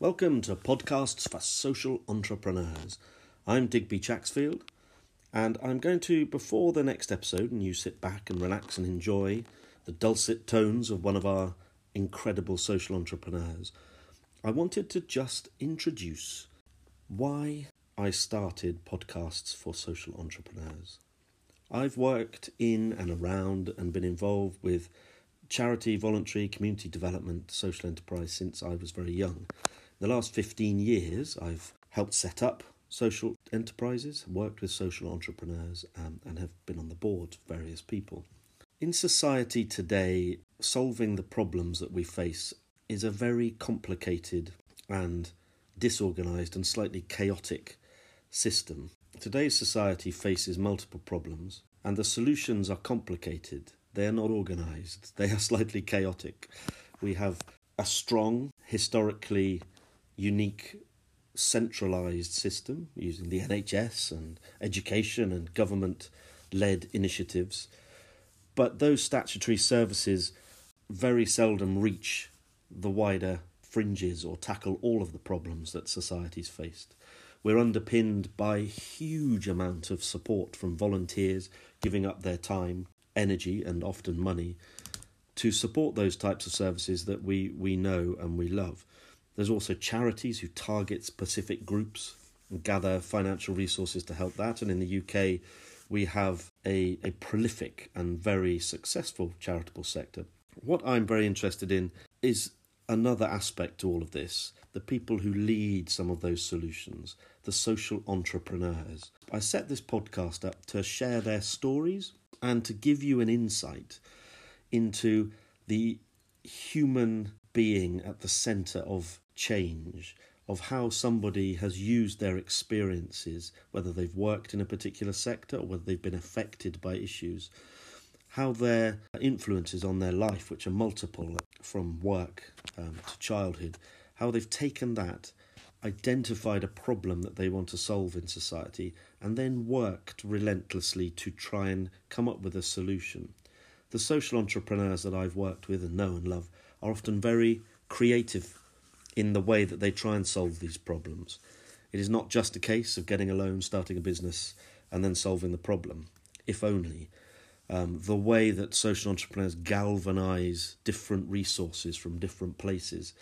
Welcome to Podcasts for Social Entrepreneurs. I'm Digby Chaxfield, and I'm going to, before the next episode, and you sit back and relax and enjoy the dulcet tones of one of our incredible social entrepreneurs, I wanted to just introduce why I started Podcasts for Social Entrepreneurs. I've worked in and around and been involved with charity, voluntary, community development, social enterprise since I was very young the last 15 years, I've helped set up social enterprises, worked with social entrepreneurs, um, and have been on the board of various people. In society today, solving the problems that we face is a very complicated and disorganized and slightly chaotic system. Today's society faces multiple problems, and the solutions are complicated. They are not organized, they are slightly chaotic. We have a strong, historically unique centralized system using the NHS and education and government led initiatives. But those statutory services very seldom reach the wider fringes or tackle all of the problems that society's faced. We're underpinned by huge amount of support from volunteers giving up their time, energy, and often money to support those types of services that we, we know and we love. There's also charities who target specific groups and gather financial resources to help that. And in the UK, we have a, a prolific and very successful charitable sector. What I'm very interested in is another aspect to all of this the people who lead some of those solutions, the social entrepreneurs. I set this podcast up to share their stories and to give you an insight into the human being at the center of change of how somebody has used their experiences, whether they've worked in a particular sector or whether they've been affected by issues, how their influences on their life, which are multiple from work um, to childhood, how they've taken that, identified a problem that they want to solve in society, and then worked relentlessly to try and come up with a solution. The social entrepreneurs that I've worked with and know and love are often very creative in the way that they try and solve these problems. It is not just a case of getting a loan, starting a business, and then solving the problem, if only. Um, the way that social entrepreneurs galvanize different resources from different places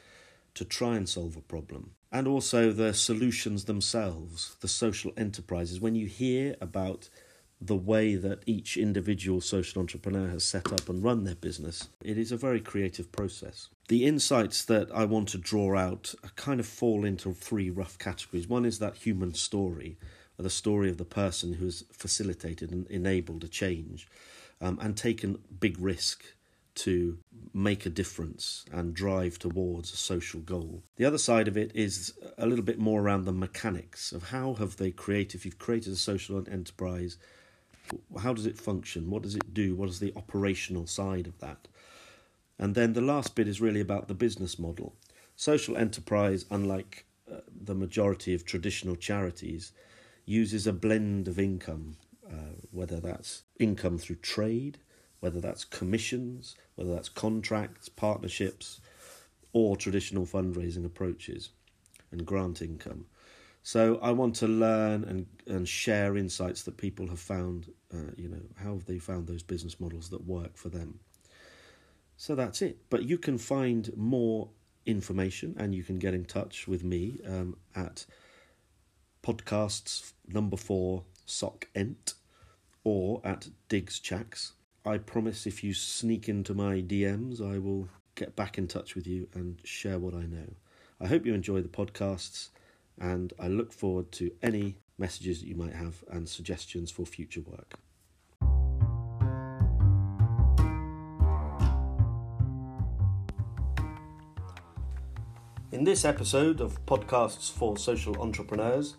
to try and solve a problem. And also the solutions themselves, the social enterprises. When you hear about the way that each individual social entrepreneur has set up and run their business. It is a very creative process. The insights that I want to draw out kind of fall into three rough categories. One is that human story, the story of the person who has facilitated and enabled a change um, and taken big risk to make a difference and drive towards a social goal. The other side of it is a little bit more around the mechanics of how have they created, if you've created a social enterprise, how does it function? What does it do? What is the operational side of that? And then the last bit is really about the business model. Social enterprise, unlike uh, the majority of traditional charities, uses a blend of income, uh, whether that's income through trade, whether that's commissions, whether that's contracts, partnerships, or traditional fundraising approaches and grant income. So I want to learn and, and share insights that people have found, uh, you know, how have they found those business models that work for them. So that's it. But you can find more information and you can get in touch with me um, at podcasts number four sock ent or at Diggs Chacks. I promise if you sneak into my DMs, I will get back in touch with you and share what I know. I hope you enjoy the podcasts and I look forward to any messages that you might have and suggestions for future work. In this episode of Podcasts for Social Entrepreneurs,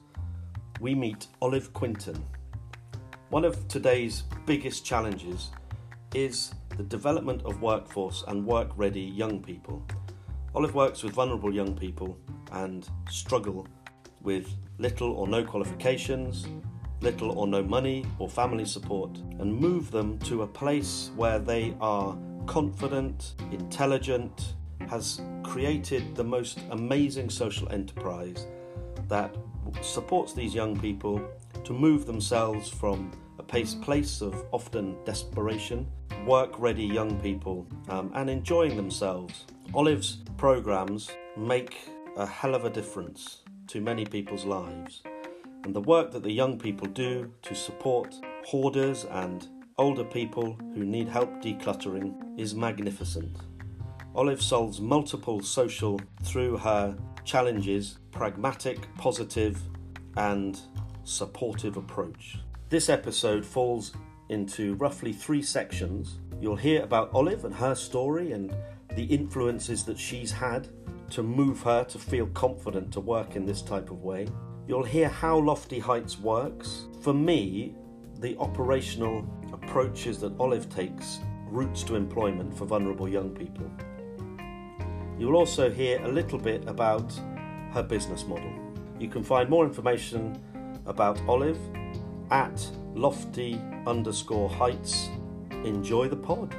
we meet Olive Quinton. One of today's biggest challenges is the development of workforce and work ready young people. Olive works with vulnerable young people and struggle with little or no qualifications, little or no money or family support, and move them to a place where they are confident, intelligent, has created the most amazing social enterprise that supports these young people to move themselves from a place of often desperation, work ready young people, um, and enjoying themselves. Olive's programs make a hell of a difference to many people's lives. And the work that the young people do to support hoarders and older people who need help decluttering is magnificent. Olive solves multiple social through her challenges, pragmatic, positive, and supportive approach. This episode falls into roughly three sections. You'll hear about Olive and her story and the influences that she's had to move her to feel confident to work in this type of way. You'll hear how Lofty Heights works. For me, the operational approaches that Olive takes routes to employment for vulnerable young people. You'll also hear a little bit about her business model. You can find more information about Olive at lofty underscore heights. Enjoy the pod.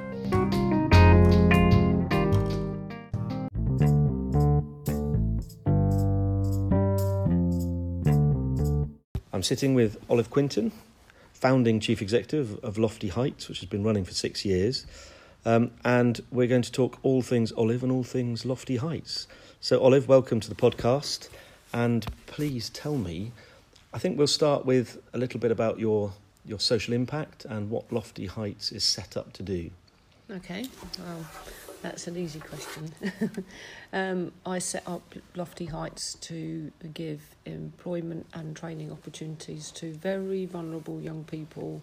I'm sitting with Olive Quinton, founding chief executive of Lofty Heights, which has been running for six years. Um, and we're going to talk all things Olive and all things Lofty Heights. So, Olive, welcome to the podcast. And please tell me, I think we'll start with a little bit about your, your social impact and what Lofty Heights is set up to do. Okay, well, that's an easy question. um, I set up Lofty Heights to give employment and training opportunities to very vulnerable young people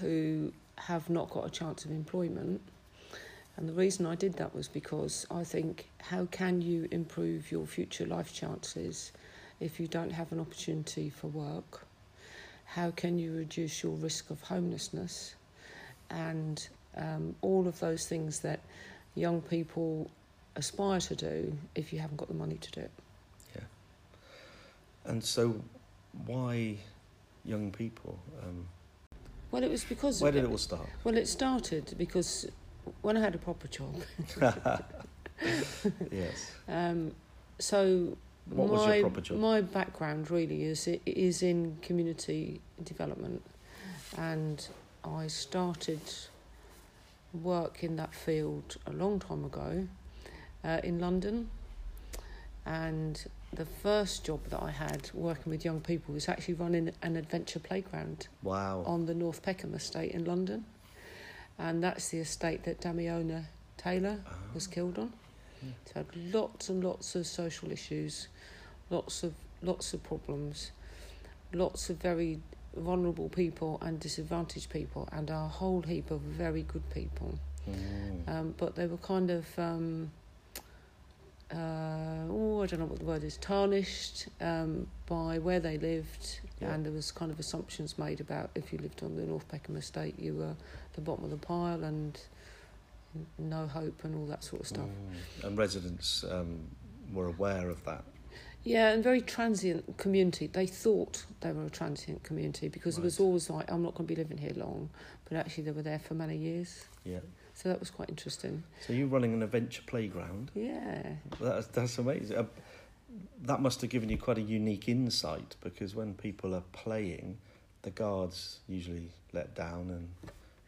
who have not got a chance of employment and the reason I did that was because I think how can you improve your future life chances if you don't have an opportunity for work? How can you reduce your risk of homelessness? And um, all of those things that young people aspire to do if you haven't got the money to do it. Yeah. And so, why young people? Um, well, it was because. Where did it all start? Well, it started because when I had a proper job. yes. Um, so what my, was your proper job? My background really is it is in community development, and I started work in that field a long time ago uh, in London, and the first job that I had working with young people was actually running an adventure playground. Wow. On the North Peckham estate in London and that's the estate that Damilola Taylor oh. was killed on. Yeah. It's had lots and lots of social issues, lots of lots of problems, lots of very vulnerable people and disadvantaged people, and a whole heap of very good people. Mm. Um, but they were kind of um, uh, oh, I don't know what the word is, tarnished um, by where they lived, yeah. and there was kind of assumptions made about if you lived on the North Peckham estate, you were the bottom of the pile and no hope and all that sort of stuff. Mm. And residents um, were aware of that. Yeah, and very transient community. They thought they were a transient community because right. it was always like, I'm not going to be living here long, but actually they were there for many years. Yeah. So that was quite interesting. So you're running an adventure playground. Yeah. That's that's amazing. Uh, that must have given you quite a unique insight because when people are playing, the guards usually let down and,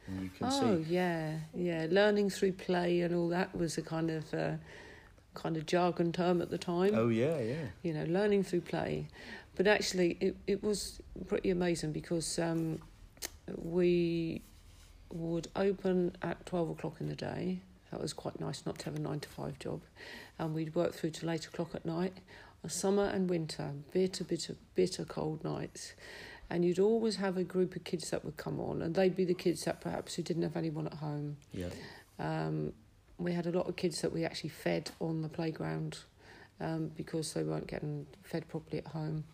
and you can oh, see. Oh yeah, yeah. Learning through play and all that was a kind of. Uh, kind of jargon term at the time. Oh yeah, yeah. You know, learning through play, but actually it it was pretty amazing because um, we would open at 12 o'clock in the day. That was quite nice not to have a nine to five job. And we'd work through till eight o'clock at night. A summer and winter, bitter, bitter, bitter cold nights. And you'd always have a group of kids that would come on, and they'd be the kids that perhaps who didn't have anyone at home. Yeah. Um, we had a lot of kids that we actually fed on the playground um, because they weren't getting fed properly at home.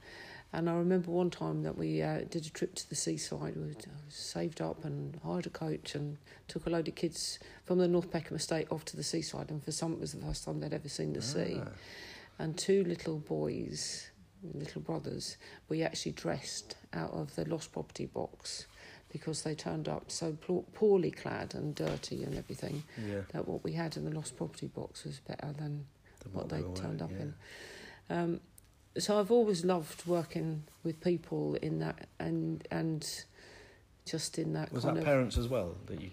And I remember one time that we uh, did a trip to the seaside. We saved up and hired a coach and took a load of kids from the North Peckham estate off to the seaside. And for some, it was the first time they'd ever seen the ah. sea. And two little boys, little brothers, we actually dressed out of the lost property box because they turned up so poorly clad and dirty and everything Yeah. that what we had in the lost property box was better than the what they turned up wearing, in. Um, so I've always loved working with people in that and and just in that yeah. Was kind that of parents as well that you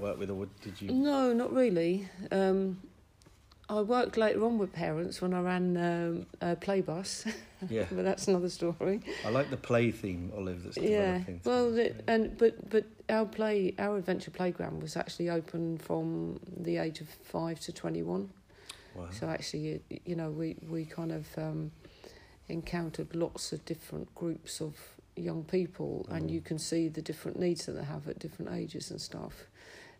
worked with, or did you? no, not really. Um, I worked later on with parents when I ran um, a play bus, Yeah. but that's another story. I like the play theme, Olive. That's Yeah, well, the, and but but our play, our adventure playground was actually open from the age of five to twenty one. wow. So actually, you, you know, we we kind of um, encountered lots of different groups of young people, and Mm. you can see the different needs that they have at different ages and stuff.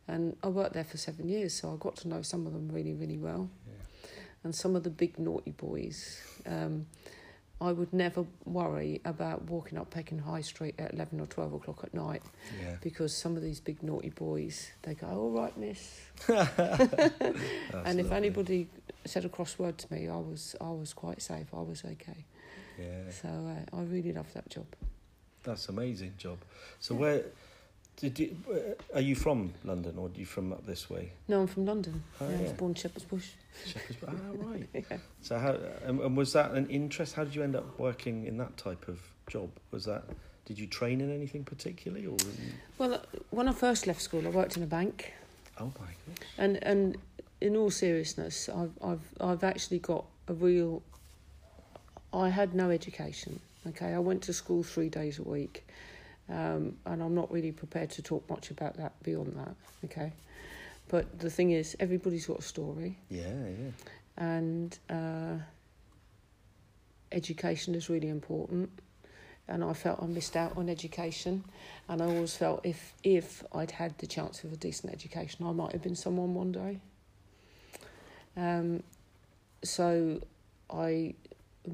And I worked there for seven years, so I got to know some of them really, really well. Yeah. And some of the big naughty boys, um, I would never worry about walking up Peckham High Street at eleven or twelve o'clock at night yeah. because some of these big naughty boys, they go, "All right, miss." And if anybody said a crossword to me, I was I was quite safe. I was okay. Yeah. So uh, I really loved that job. That's amazing job. So Yeah. where did you? uh, Are you from London or are you from up this way? No, I'm from London. Oh, yeah, I was born in Shepherd's Bush. Shepherd's Ah, right. yeah. So how? And, and was that an interest? How did you end up working in that type of job? Was that? Did you train in anything particularly, or? you- Well, uh, when I first left school, I worked in a bank, Oh my gosh. and and in all seriousness, I've I've I've actually got a real. I had no education. Okay, I went to school three days a week, um, and I'm not really prepared to talk much about that beyond that. Okay, but the thing is, everybody's got a story. Yeah, yeah. and uh, education is really important. And I felt I missed out on education, and I always felt if if I'd had the chance of a decent education, I might have been someone one day. Um, so, I,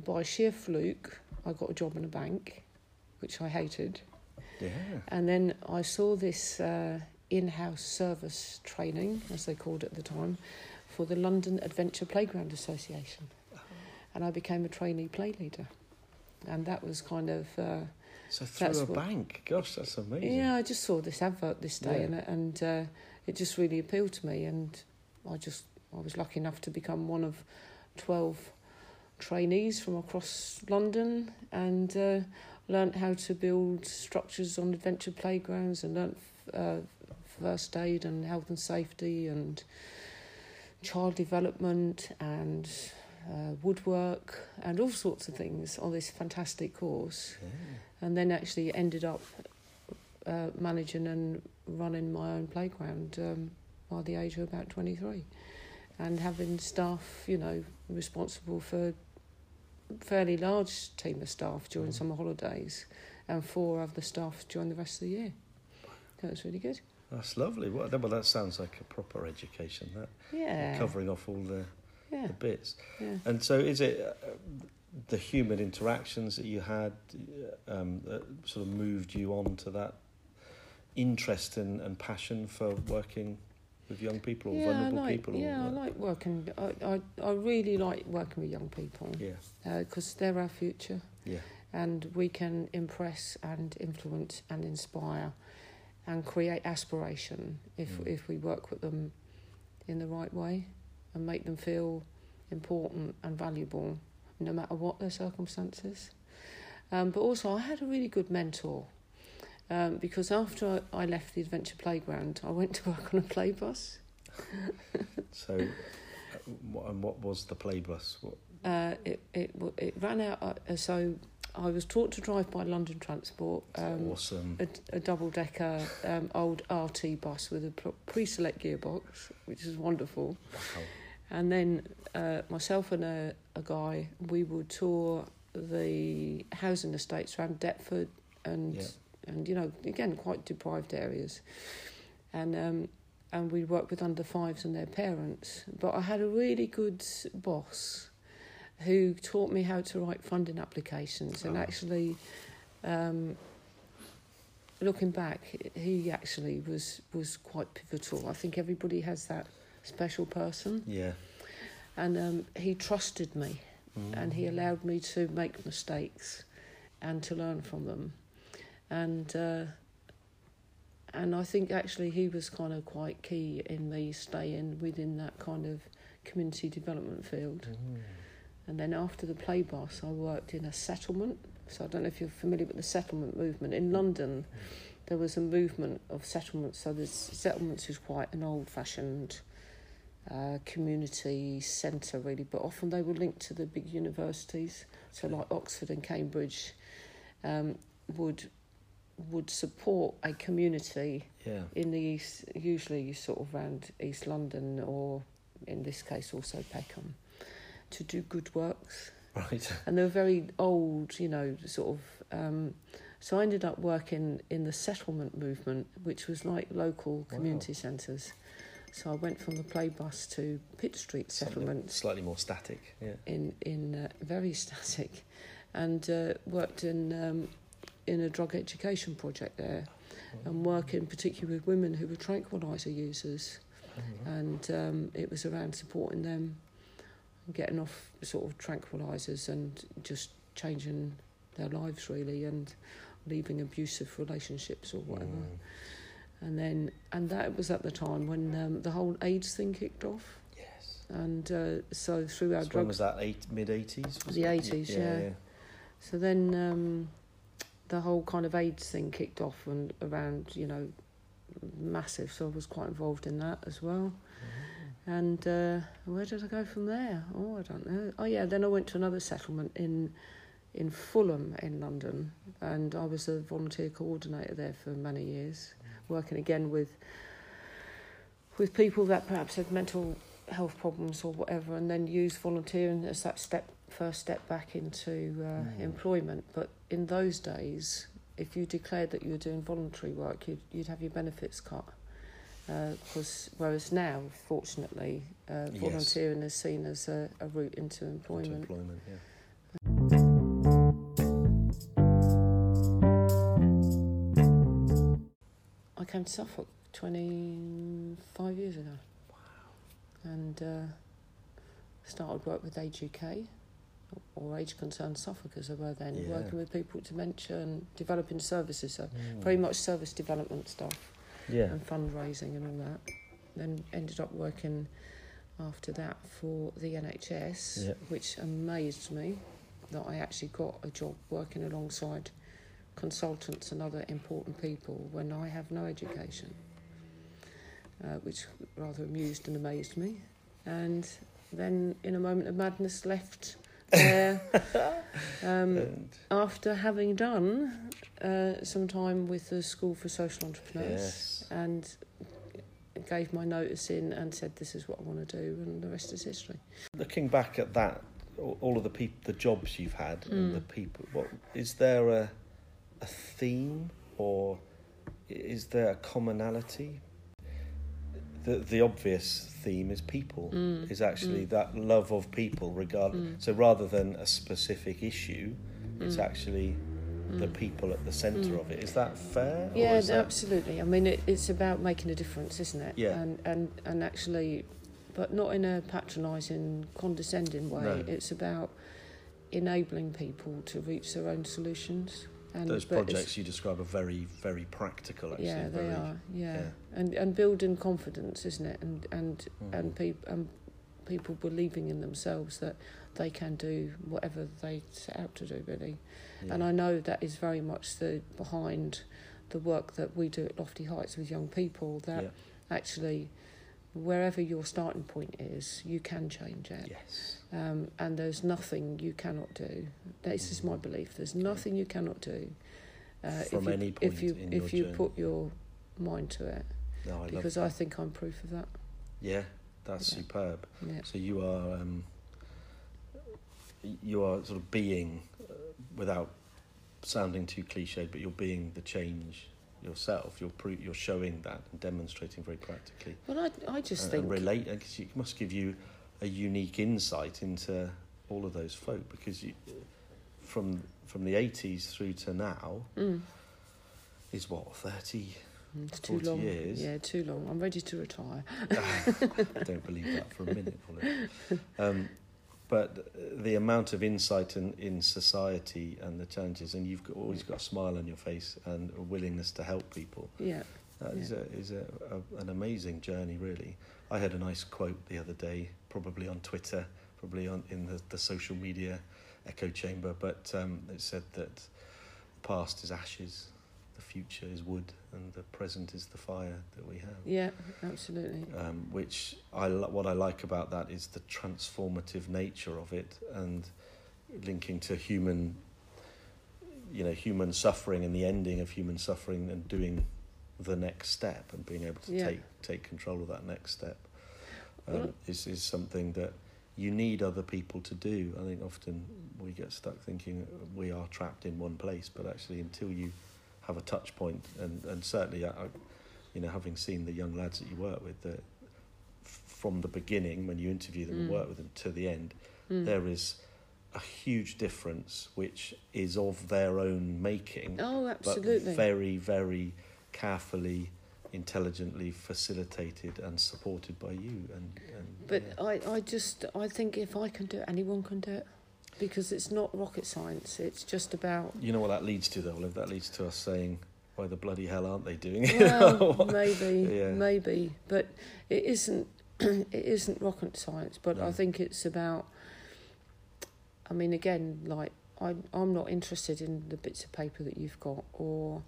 by sheer fluke, I got a job in a bank, which I hated. Yeah. And then I saw this uh, in house service training, as they called it at the time, for the London Adventure Playground Association. And I became a trainee play leader. And that was kind of, uh, So through That's a what- bank. Gosh, that's amazing. yeah, I just saw this advert this day Yeah. and, it- and uh, it just really appealed to me. And I just, I was lucky enough to become one of 12 trainees from across London and uh, learnt how to build structures on adventure playgrounds and learnt uh, first aid and health and safety and child development and uh, woodwork and all sorts of things on this fantastic course Yeah. and then actually ended up uh, managing and running my own playground um, by the age of about 23 and having staff you know responsible for fairly large team of staff during Mm. summer holidays and four other staff during the rest of the year that was really good That's lovely. Well, that- well, that sounds like a proper education. That yeah covering off all the, yeah the bits. yeah And so, is it uh, the human interactions that you had uh, um, that sort of moved you on to that interest and, and passion for working with young people or yeah, I vulnerable like, people? or yeah, I like working. I, I, I really like working with young people yeah, because they're our future. yeah, and we can impress and influence and inspire and create aspiration if Mm. if we work with them in the right way and make them feel important and valuable no matter what their circumstances. Um, but also, I had a really good mentor um, because after I, I left the adventure playground, I went to work on a play bus. So, uh, and what was the play bus? What, Uh, it, it it ran out. Uh, so I was taught to drive by London Transport. Um, awesome. a, a double decker um, old RT bus with a pre select gearbox, which is wonderful. Wow. And then uh, myself and a, a guy, we would tour the housing estates around Deptford and. And you know again quite deprived areas, and um, and we'd work with under fives and their parents. But I had a really good boss who taught me how to write funding applications and Oh. actually. Um, looking back, he actually was was quite pivotal. I think everybody has that special person, Yeah. and um, he trusted me, Mm. and he allowed me to make mistakes, and to learn from them, and uh, and I think actually he was kind of quite key in me staying within that kind of community development field. Mm. And then after the play bus, I worked in a settlement. So I don't know if you're familiar with the settlement movement in London. There was a movement of settlements. So the settlements is quite an old-fashioned uh, community centre, really. But often they were linked to the big universities. So like Oxford and Cambridge um, would would support a community Yeah. in the east, usually sort of around East London or in this case also Peckham, to do good works. Right. And they were very old, you know, sort of. Um, so I ended up working in the settlement movement, which was like local Wow. community centres. So I went from the play bus to Pitt Street settlement Slightly more static. Yeah. in in uh, very static, and uh, worked in um, in a drug education project there, and working particularly with women who were tranquilizer users, and um, it was around supporting them, getting off sort of tranquilizers and just changing their lives really, and leaving abusive relationships or whatever. Mm. And then and that was at the time when um, the whole AIDS thing kicked off, Yes. and uh, so through our So when drug was that? Eight, mid eighties. The 80s, yeah. So then um, the whole kind of AIDS thing kicked off and around, you know, massive. So I was quite involved in that as well. And uh, where did I go from there? Oh, I don't know. Oh, yeah, then I went to another settlement in in Fulham in London, and I was a volunteer coordinator there for many years, working again with with people that perhaps had mental health problems or whatever, and then used volunteering as that step first step back into uh, Mm. employment. But in those days, if you declared that you were doing voluntary work, you'd, you'd have your benefits cut. Because whereas now, fortunately, uh, Yes. volunteering is seen as a, a route into Into employment. employment. Yeah. I came to Suffolk 25 years ago. Wow. And uh, started work with Age UK, or Age Concerned Suffolk as they were then, Yeah. working with people with dementia and developing services, so Mm. very much service development stuff Yeah. and fundraising and all that. Then ended up working after that for the NHS, Yeah. which amazed me that I actually got a job working alongside consultants and other important people when I have no education, uh, which rather amused and amazed me. And then, in a moment of madness, left there um, And- after having done uh, some time with the School for Social Entrepreneurs yes. and gave my notice in and said this is what I want to do and the rest is history. Looking back at that, all of the peop- the jobs you've had, and Mm. the people. What is there a a theme or is there a commonality? The the obvious theme is people. Mm. Is actually Mm. that love of people, regard. Mm. So rather than a specific issue, it's Mm. actually the Mm. people at the centre Mm. of it. Is that fair? Yeah, that- absolutely. I mean, it, it's about making a difference, isn't it? Yeah. And and and actually, but not in a patronising, condescending way. No. It's about enabling people to reach their own solutions. And Those projects you describe are very, very practical. Actually, yeah, very, they are. Yeah. yeah. and and building confidence, isn't it? And and Mhm. and people and people believing in themselves that they can do whatever they set out to do, really. Yeah. And I know that is very much the behind the work that we do at Lofty Heights with young people. That Yeah. actually, wherever your starting point is, you can change it. Yes. Um, and there's nothing you cannot do. This is my Mhm. belief. There's nothing you cannot do. Uh, From if you, any point if you in if your you journey. put your mind to it, No, I because. I think I'm proof of that. Yeah, that's Yeah. superb. Yeah. So you are um, you are sort of being uh, without sounding too cliched, but you're being the change yourself. You're pro- you're showing that and demonstrating very practically. Well, I I just and, think and relate. Guess it must give you a unique insight into all of those folk because you, from from the 80s through to now mm, is what 30 it's too long. years. Yeah, too long. I'm ready to retire. I don't believe that for a minute, Holly. Um, but the amount of insight in, in society and the challenges, and you've got, always got a smile on your face and a willingness to help people. Yeah. That is Yeah. a is a, a an amazing journey, really. I had a nice quote the other day, probably on Twitter, probably on in the, the social media echo chamber, but um, it said that the past is ashes, future is wood, and the present is the fire that we have. Yeah, absolutely. Um, which I what I like about that is the transformative nature of it, and linking to human, you know, human suffering and the ending of human suffering, and doing the next step and being able to Yeah. take take control of that next step um, Well- is is something that you need other people to do. I think often we get stuck thinking we are trapped in one place, but actually until you have a touch point, and and certainly I, I you know, having seen the young lads that you work with, that from the beginning when you interview them and Mm. work with them to the end, Mm. there is a huge difference which is of their own making, Oh, but absolutely. very, very carefully, intelligently facilitated and supported by you. And, and But yeah. I, I just, I think if I can do it, anyone can do it. Because it's not rocket science. It's just about, you know what that leads to, though, Olive? That leads to us saying, "Why the bloody hell aren't they doing it?" well, maybe, Yeah. maybe. But it isn't, it isn't rocket science. But I think it's about, I mean, again, like, I'm, I'm not interested in the bits of paper that you've got or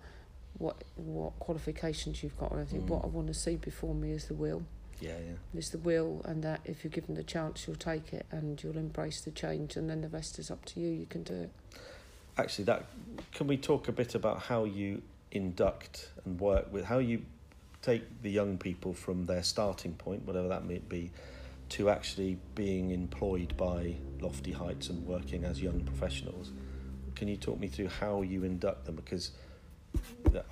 what what qualifications you've got or anything. Mm. What I want to see before me is the will. Yeah, yeah. There's the will, and that if you're given the chance, you'll take it and you'll embrace the change, and then the rest is up to you. You can do it. Actually, that can we talk a bit about how you induct and work with how you take the young people from their starting point, whatever that may be, to actually being employed by Lofty Heights and working as young professionals. Can you talk me through how you induct them? Because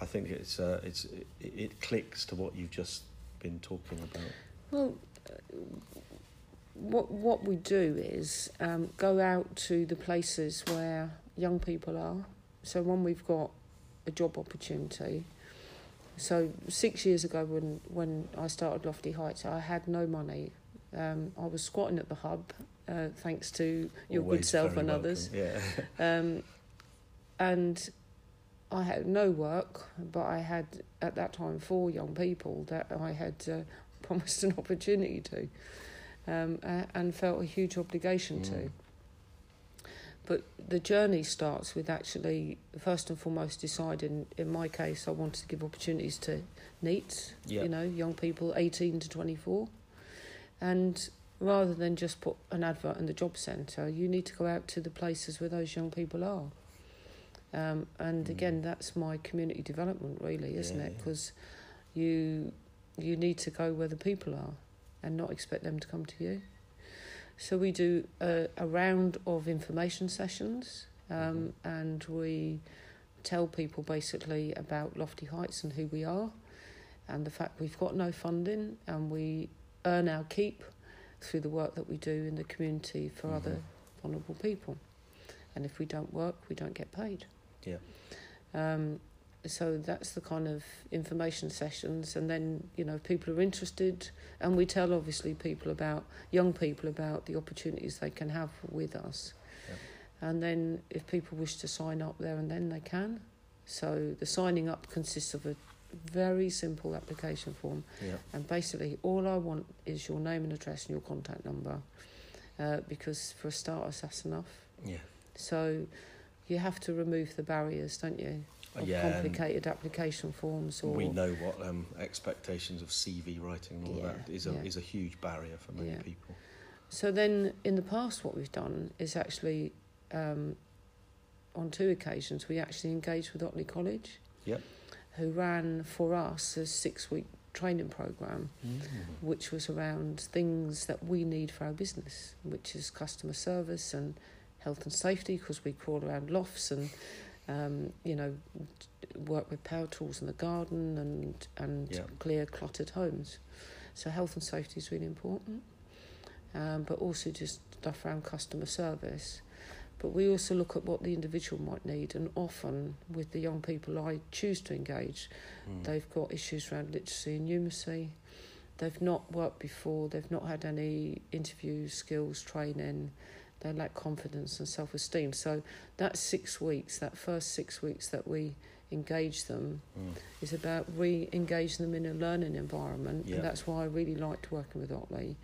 I think it's uh, it's it, it clicks to what you've just been talking about. Well, what what we do is um, go out to the places where young people are. So when we've got a job opportunity. So six years ago, when when I started Lofty Heights, I had no money. Um, I was squatting at the hub, uh, thanks to your good self and welcome. others. Yeah. Um, and I had no work, but I had at that time four young people that I had uh, promised an opportunity to, um, and felt a huge obligation Mm. to. But the journey starts with actually first and foremost deciding. In my case, I wanted to give opportunities to NEETs, Yeah. you know, young people eighteen to twenty four, and rather than just put an advert in the job centre, you need to go out to the places where those young people are. Um, and Mm. again, that's my community development, really, isn't Yeah, it? Because you you need to go where the people are, and not expect them to come to you. So we do a, a round of information sessions, um, Mhm. and we tell people basically about Lofty Heights and who we are, and the fact we've got no funding, and we earn our keep through the work that we do in the community for Mhm. other vulnerable people. And if we don't work, we don't get paid. Yeah. Um, so that's the kind of information sessions, and then you know people are interested, and we tell obviously people about young people about the opportunities they can have with us, Yeah. and then if people wish to sign up there and then they can. So the signing up consists of a very simple application form, Yeah. and basically all I want is your name and address and your contact number, uh, because for a start, that's enough. Yeah. So you have to remove the barriers, don't you? Of yeah. complicated application forms or We know what um, expectations of CV writing and all Yeah, that is a yeah. is a huge barrier for many Yeah. people. So then, in the past, what we've done is actually, um, on two occasions, we actually engaged with Otley College, Yep. who ran for us a six-week training program, which was around things that we need for our business, which is customer service and health and safety, because we crawl around lofts and, um, you know, work with power tools in the garden and and Yeah. clear cluttered homes. So health and safety is really important, um, but also just stuff around customer service. But we also look at what the individual might need, and often with the young people I choose to engage, Mm. They've got issues around literacy and numeracy. They've not worked before. They've not had any interview skills training. They lack confidence and self esteem. So that six weeks, that first six weeks that we engage them. Mm. It's about re-engaging them in a learning environment, Yeah. and that's why I really liked working with Otley,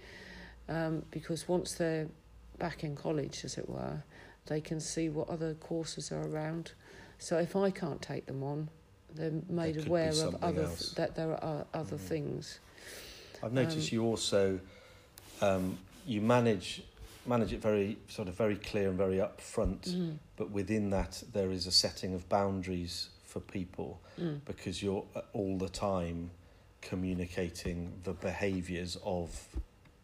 um, because once they're back in college, as it were, they can see what other courses are around. So if I can't take them on, they're made aware of other else. that there are other Mm. things. I've noticed Um, you also um, you manage manage it very sort of very clear and very upfront, Mm, but within that there is a setting of boundaries for people mm, because you're uh, all the time communicating the behaviours of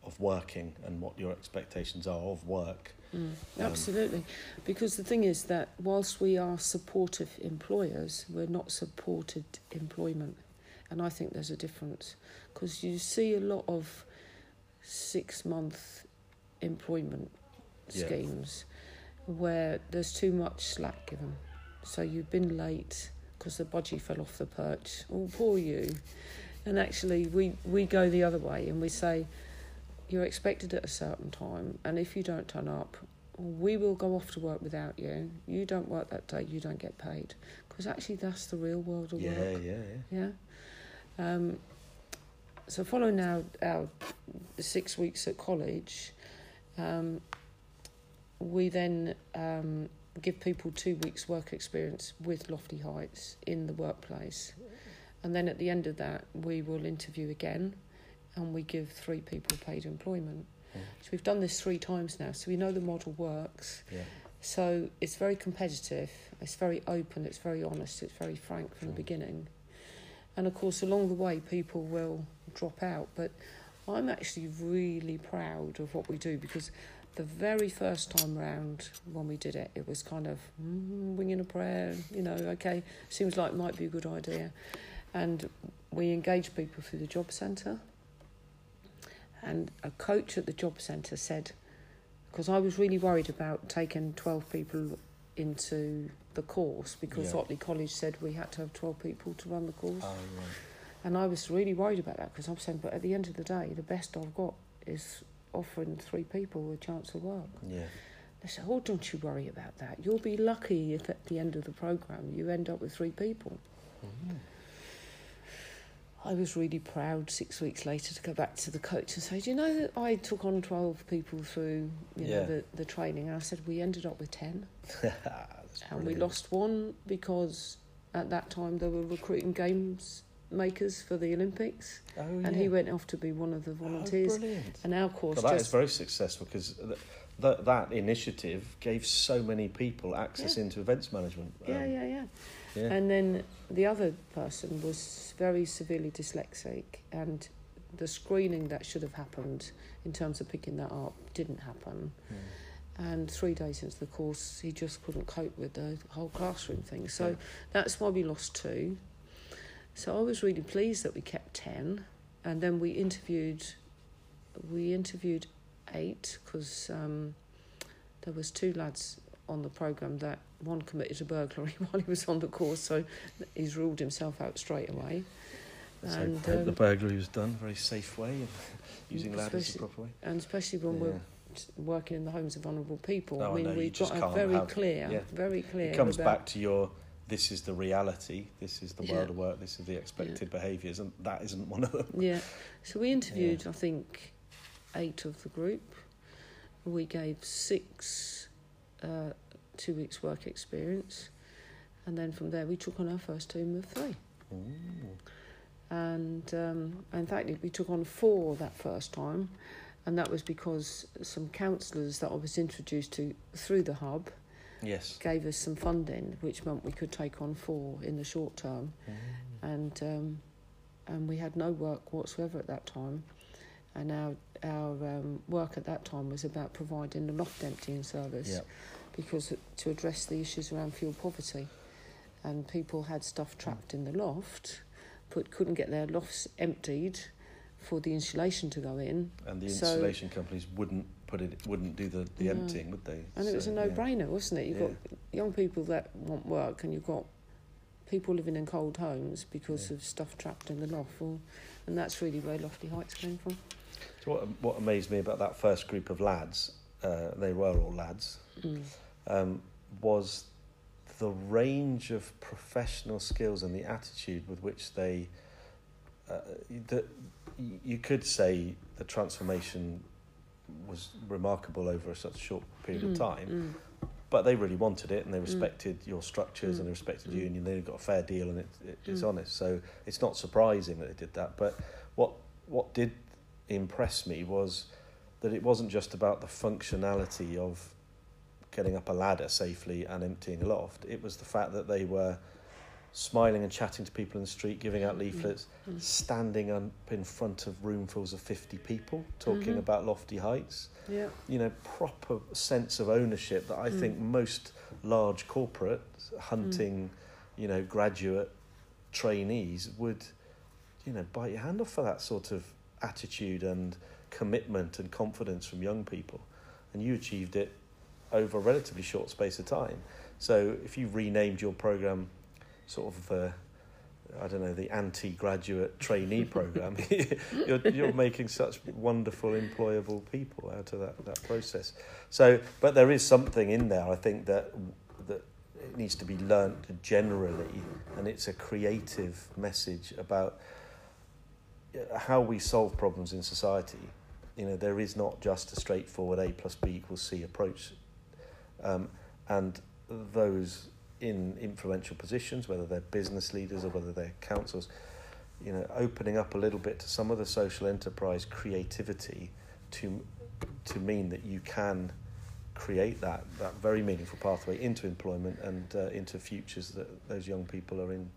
of working and what your expectations are of work. mm. Um, Absolutely, because the thing is that whilst we are supportive employers, we're not supported employment, and I think there's a difference because you see a lot of six month employment Yeah. schemes where there's too much slack given. So you've been late because the budgie fell off the perch. Oh, poor you. And actually, we, we go the other way and we say, you're expected at a certain time, and if you don't turn up, we will go off to work without you. You don't work that day, you don't get paid. Because actually, that's the real world of Yeah, work. yeah, yeah. Yeah. Um, so following our, our six weeks at college, um, we then um, give people two weeks work experience with Lofty Heights in the workplace. And then at the end of that, we will interview again and we give three people paid employment. Mm. So we've done this three times now, so we know the model works. Yeah. So it's very competitive, it's very open, it's very honest, it's very frank from the beginning. And of course, along the way, people will drop out. But I'm actually really proud of what we do because the very first time round when we did it, it was kind of mm, winging a prayer, you know, okay, seems like it might be a good idea. And we engaged people through the job centre. And a coach at the job centre said, because I was really worried about taking 12 people into the course because Yeah. Otley College said we had to have 12 people to run the course. Oh, right. And I was really worried about that because I'm saying, but at the end of the day, the best I've got is offering three people a chance of work. Yeah. They said, oh, don't you worry about that. You'll be lucky if at the end of the programme you end up with three people. Mhm. I was really proud six weeks later to go back to the coach and say, Do you know that I took on 12 people through you know, the, the training? And I said, We ended up with 10. That's And we lost one because at that time they were recruiting games makers for the Olympics. Oh, And he went off to be one of the volunteers. Oh, and our course Well, that is just. very successful because th- th- that initiative gave so many people access into events management. yeah, Um, yeah, yeah. yeah. And then the other person was very severely dyslexic, and the screening that should have happened in terms of picking that up didn't happen. Mm. And three days into the course, he just couldn't cope with the whole classroom thing. So Yeah. that's why we lost two. So I was really pleased that we kept ten, and then we interviewed, we interviewed eight because um, there was two lads on the program that one committed a burglary while he was on the course, so he's ruled himself out straight away. So And, hope the um, burglary was done very safe way and using ladders the proper way. And especially when Yeah. we're working in the homes of vulnerable people, Oh, I mean, no, we've got a very clear, yeah. very clear. It comes back to your this is the reality, this is the Yeah. world of work, this is the expected behaviours, and that isn't one of them. Yeah. So we interviewed, I think, eight of the group. We gave six uh, two weeks' work experience. And then from there, we took on our first team of three. Ooh. And um, in fact, we took on four that first time. And that was because some counsellors that I was introduced to through the hub Yes. gave us some funding, which meant we could take on four in the short term. and um, and we had no work whatsoever at that time. And our our um, work at that time was about providing a loft emptying service Yeah. because to address the issues around fuel poverty, and people had stuff trapped in the loft, but couldn't get their lofts emptied for the insulation to go in, And the So- companies wouldn't put it, wouldn't do the, the No. emptying, would they? and it was a no-brainer, wasn't it? You've Yeah. got young people that want work, and you've got people living in cold homes because Yeah. of stuff trapped in the loft. Well, and that's really where Lofty Heights came from. So what, what amazed me about that first group of lads, uh, they were all lads, Mm. um, was the range of professional skills and the attitude with which they uh, that you could say the transformation was remarkable over such a short period Mm, of time mm, but they really wanted it and they respected your structures Mm. and they respected Mm. you and they got a fair deal and it, it, it's Mm. honest so it's not surprising that they did that but what what did impress me was that it wasn't just about the functionality of getting up a ladder safely and emptying a loft it was the fact that they were smiling and chatting to people in the street giving out Mm. leaflets mm. standing up in front of roomfuls of 50 people talking Mhm. about lofty heights Yeah. you know, proper sense of ownership that I Mm. think most large corporates hunting, you know, graduate trainees would, you know, bite your hand off for that sort of attitude and commitment and confidence from young people. And you achieved it over a relatively short space of time. So if you renamed your program sort of the I don't know the anti-graduate trainee program. you're, you're making such wonderful employable people out of that, that process. So, but there is something in there. I think that that it needs to be learnt generally, and it's a creative message about uh, how we solve problems in society. You know, there is not just a straightforward A plus B equals C approach, um, and those in influential positions, whether they're business leaders or whether they're councils, you know, opening up a little bit to some of the social enterprise creativity to to mean that you can create that that very meaningful pathway into employment and uh, into futures that those young people are in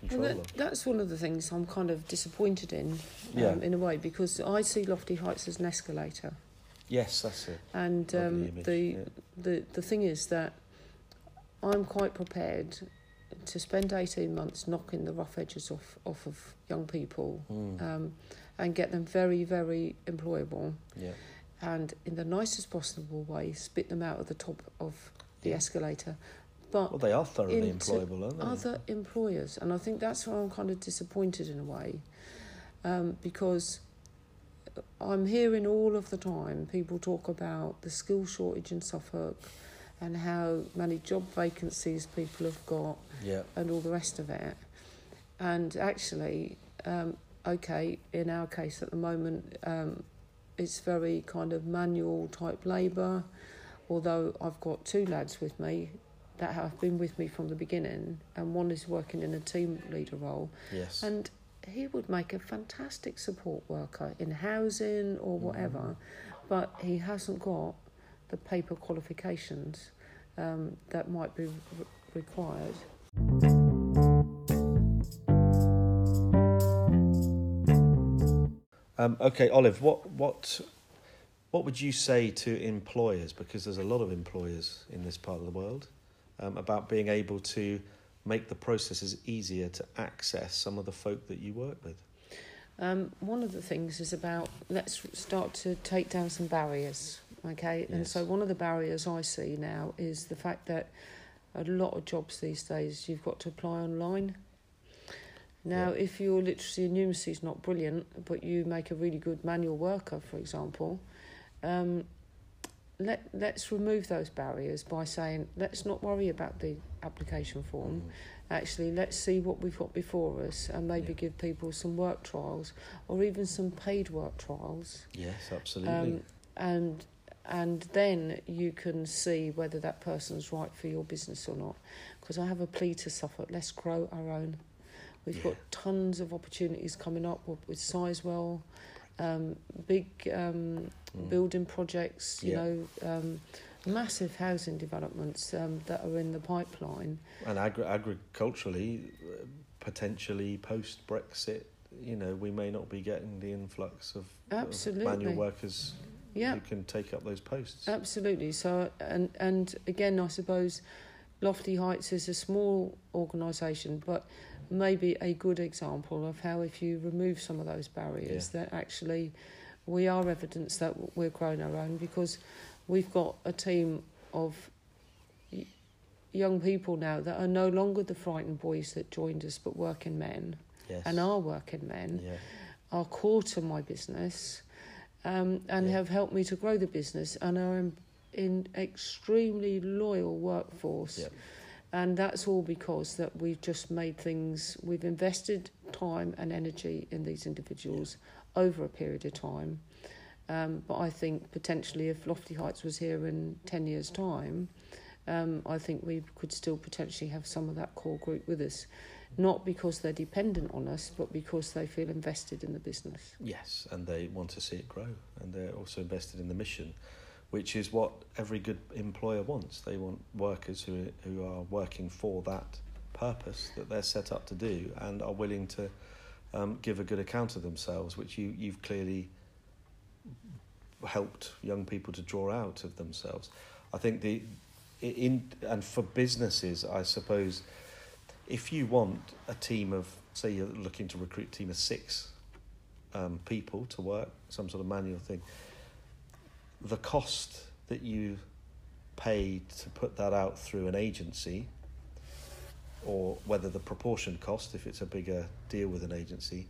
control that, of. that's one of the things I'm kind of disappointed in, um, Yeah. in a way, because I see Lofty Heights as an escalator, Yes, that's it. and um, the yeah. the the thing is that I'm quite prepared to spend 18 months knocking the rough edges off off of young people Mm, um, and get them very very employable yeah. and in the nicest possible way spit them out of the top of the Yeah. escalator but Well, they are thoroughly into employable, aren't they? other employers, and I think that's where I'm kind of disappointed in a way, um, because I'm hearing all of the time people talk about the skill shortage in Suffolk and how many job vacancies people have got yeah. and all the rest of it. And actually, um, okay, in our case at the moment, um, it's very kind of manual type labour. Although I've got two lads with me that have been with me from the beginning, and one is working in a team leader role, Yes. and he would make a fantastic support worker in housing or whatever, but he hasn't got the paper qualifications um, that might be re- required. Um, okay, Olive, what what what would you say to employers? Because there's a lot of employers in this part of the world um, about being able to make the processes easier to access some of the folk that you work with. Um, one of the things is about let's start to take down some barriers, okay? And so one of the barriers I see now is the fact that a lot of jobs these days you've got to apply online. Now, Yeah. if your literacy and numeracy is not brilliant, but you make a really good manual worker, for example, um, let let's remove those barriers by saying let's not worry about the application form actually let's see what we've got before us and maybe Yeah. give people some work trials or even some paid work trials Yes, absolutely. um, and and then you can see whether that person's right for your business or not. Because I have a plea to Suffolk let's grow our own. We've got tons of opportunities coming up with, with Sizewell um, big um, Mm. building projects you Yeah. know um, massive housing developments um, that are in the pipeline. And agri- agriculturally, uh, potentially post Brexit, you know, we may not be getting the influx of, of manual workers yeah who can take up those posts. Absolutely. So, and and again, I suppose Lofty Heights is a small organisation, but maybe a good example of how if you remove some of those barriers, that actually we are evidence that we're growing our own because we've got a team of young people now that are no longer the frightened boys that joined us, but working men yes. and are working men Yeah. are core to my business um, and Yeah. have helped me to grow the business. And are in, in extremely loyal workforce. Yeah. and that's all because that we've just made things we've invested time and energy in these individuals over a period of time. Um, but I think potentially if Lofty Heights was here in 10 years time um, I think we could still potentially have some of that core group with us not because they're dependent on us but because they feel invested in the business Yes, and they want to see it grow, and they're also invested in the mission, which is what every good employer wants. They want workers who who are working for that purpose that they're set up to do, and are willing to um, give a good account of themselves, which you you've clearly helped young people to draw out of themselves. I think the in and for businesses, I suppose, if you want a team of say you're looking to recruit a team of six um, people to work, some sort of manual thing, the cost that you pay to put that out through an agency, or whether the proportion cost, if it's a bigger deal with an agency,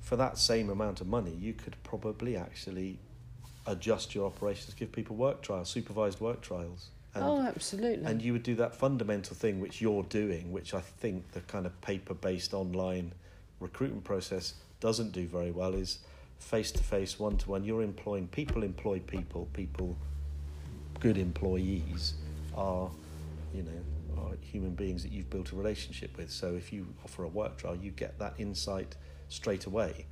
for that same amount of money, you could probably actually adjust your operations, give people work trials, supervised work trials. And, oh absolutely and you would do that fundamental thing which you're doing, which I think the kind of paper based online recruitment process doesn't do very well, is face to face, one to one. You're employing people, employ people, people, good employees are, you know, are human beings that you've built a relationship with. So if you offer a work trial, you get that insight straight away,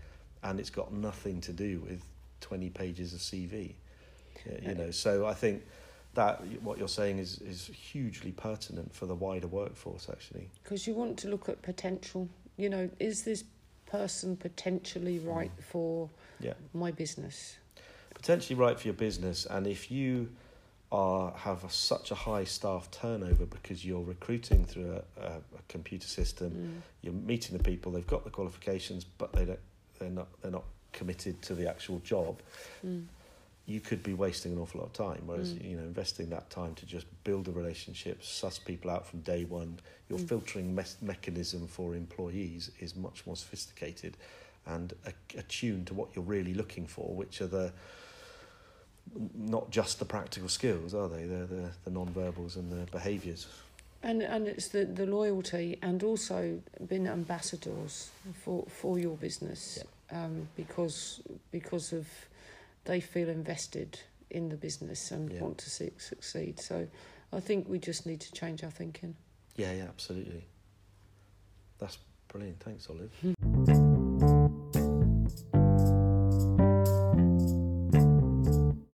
and it's got nothing to do with 20 pages of CV. You uh, know, so I think that what you're saying is is hugely pertinent for the wider workforce actually. because you want to look at potential you know is this person potentially right for Yeah. my business Potentially right for your business and if you are have a, such a high staff turnover because you're recruiting through a, a, a computer system, Mm. you're meeting the people, they've got the qualifications but they don't they're not they're not committed to the actual job. Mm. You could be wasting an awful lot of time. Whereas Mm. you know, investing that time to just build a relationship, suss people out from day one, your Mm. filtering mes- mechanism for employees is much more sophisticated and a- attuned to what you're really looking for, which are the not just the practical skills, are they? They're the, the non-verbals and the behaviours. and and it's the the loyalty and also being ambassadors for for your business um because because of they feel invested in the business and Yeah. want to see it succeed so I think we just need to change our thinking Yeah, yeah, absolutely. That's brilliant. Thanks, Olive.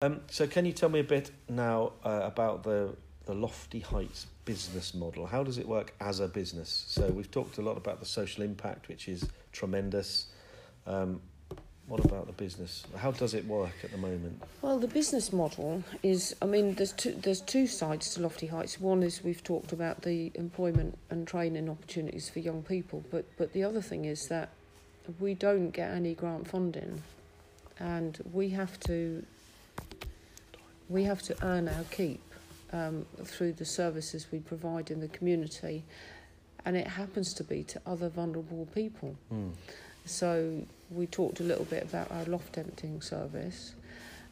Um, so, can you tell me a bit now uh, about the the Lofty Heights business model? How does it work as a business? So, we've talked a lot about the social impact, which is tremendous. Um, what about the business? How does it work at the moment? Well, the business model is, I mean, there's two, there's two sides to Lofty Heights. One is we've talked about the employment and training opportunities for young people, but, but the other thing is that we don't get any grant funding and we have to we have to earn our keep um, through the services we provide in the community and it happens to be to other vulnerable people. Hmm. So we talked a little bit about our loft emptying service,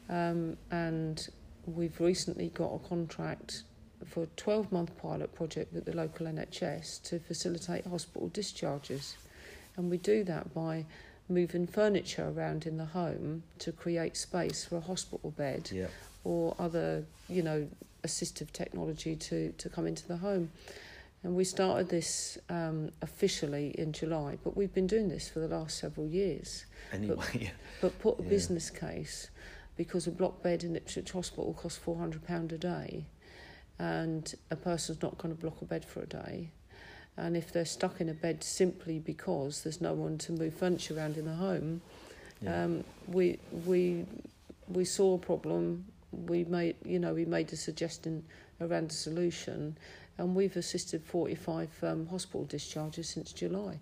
um, and we've recently got a contract for a 12 month pilot project with the local NHS to facilitate hospital discharges. And we do that by moving furniture around in the home to create space for a hospital bed Yeah. or other, you know, assistive technology to, to come into the home. And we started this um, officially in July, but we've been doing this for the last several years. Anyway, yeah. But put a Yeah. business case because a block bed in Ipswich Hospital costs four hundred pound a day, and a person's not going to block a bed for a day. And if they're stuck in a bed simply because there's no one to move furniture around in the home, yeah. um, we we we saw a problem. We made you know we made a suggestion around a solution, and we've assisted 45 um, hospital discharges since July.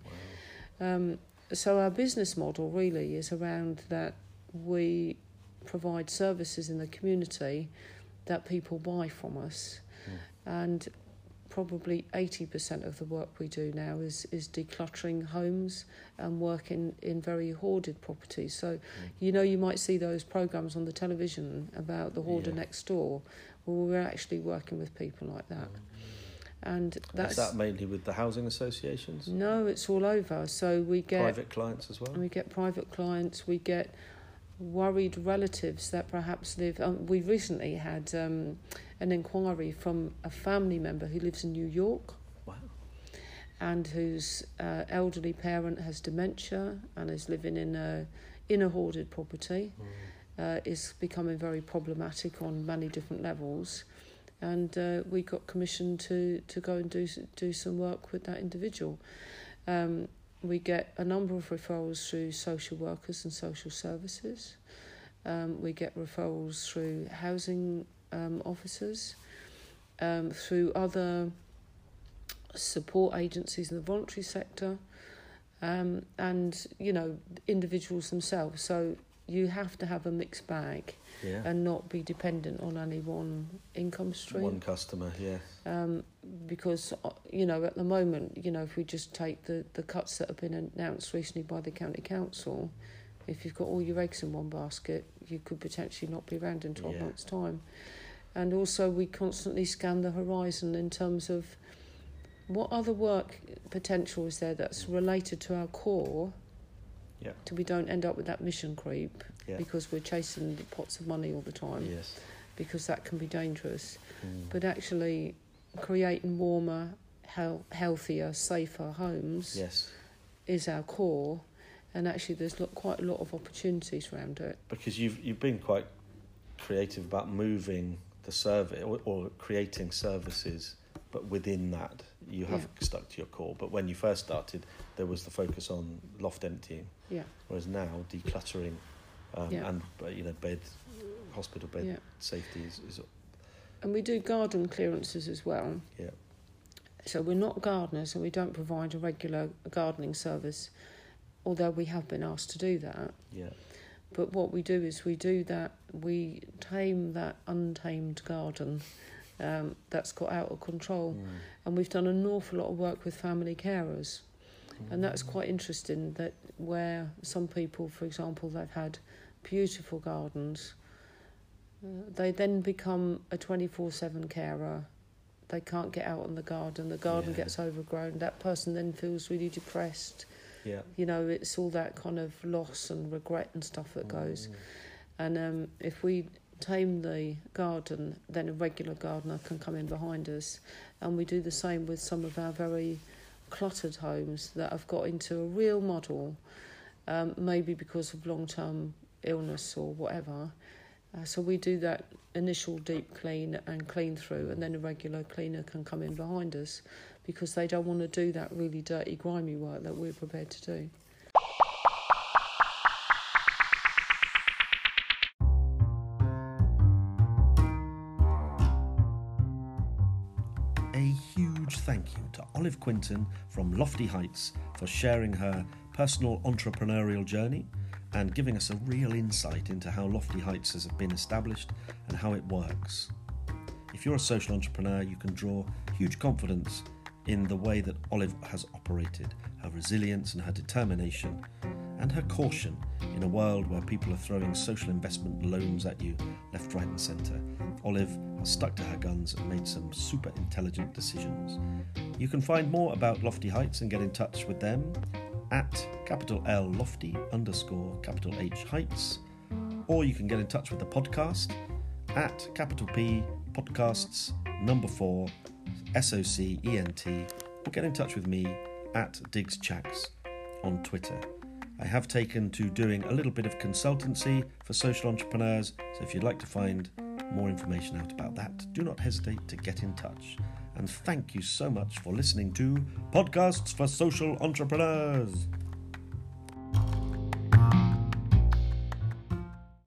Wow. Um, so our business model really is around that we provide services in the community that people buy from us, Mm. and probably 80% of the work we do now is, is decluttering homes and working in very hoarded properties. So, Mm. you know, you might see those programs on the television about the hoarder Yeah. next door. Well, we're actually working with people like that. And that's Is that mainly with the housing associations? no, it's all over. So we get Private clients as well? we get private clients, we get worried relatives that perhaps live. Um, we recently had um, an inquiry from a family member who lives in New York. Wow. And whose uh, elderly parent has dementia and is living in a in a hoarded property. uh, is becoming very problematic on many different levels. And uh, we got commissioned to, to go and do do some work with that individual. Um, we get a number of referrals through social workers and social services. Um, we get referrals through housing um, officers, um, through other support agencies in the voluntary sector, um, and you know individuals themselves. So you have to have a mixed bag Yeah. and not be dependent on any one income stream. One customer, yeah. Um, because uh, you know at the moment, you know, if we just take the the cuts that have been announced recently by the county council, if you've got all your eggs in one basket, you could potentially not be around in twelve Yeah. months' time. And also, we constantly scan the horizon in terms of what other work potential is there that's related to our core. Yeah. So we don't end up with that mission creep Yeah. because we're chasing the pots of money all the time Yes. because that can be dangerous. Mm. But actually, creating warmer, hel- healthier, safer homes Yes. is our core, and actually, there's quite a lot of opportunities around it. Because you've you've been quite creative about moving the service or, or creating services, but within that you have stuck to your core. But when you first started, there was the focus on loft emptying, Yeah, whereas now decluttering um, Yeah. and uh, you know bed, hospital bed yeah. safety is, is And we do garden clearances as well. Yeah. So we're not gardeners, and we don't provide a regular gardening service, although we have been asked to do that. yeah But what we do is we do that, we tame that untamed garden um, that's got out of control. Mm. And we've done an awful lot of work with family carers. And that's quite interesting that where some people, for example, they've had beautiful gardens, uh, they then become a 24 7 carer. They can't get out on the garden, the garden Yeah. gets overgrown. That person then feels really depressed. yeah You know, it's all that kind of loss and regret and stuff that goes. Mm. And um, if we tame the garden, then a regular gardener can come in behind us. And we do the same with some of our very cluttered homes that have got into a real model, um, maybe because of long term illness or whatever. Uh, so we do that initial deep clean and clean through, and then a regular cleaner can come in behind us because they don't want to do that really dirty, grimy work that we're prepared to do. Olive Quinton from Lofty Heights for sharing her personal entrepreneurial journey and giving us a real insight into how Lofty Heights has been established and how it works. If you're a social entrepreneur, you can draw huge confidence in the way that Olive has operated, her resilience and her determination, and her caution in a world where people are throwing social investment loans at you left, right, and centre. Olive has stuck to her guns and made some super intelligent decisions. You can find more about Lofty Heights and get in touch with them at capital L Lofty underscore capital H Heights, or you can get in touch with the podcast at capital P Podcasts number four S O C E N T, or get in touch with me at Diggs Chacks on Twitter. I have taken to doing a little bit of consultancy for social entrepreneurs, so if you'd like to find more information out about that, do not hesitate to get in touch. And thank you so much for listening to Podcasts for Social Entrepreneurs.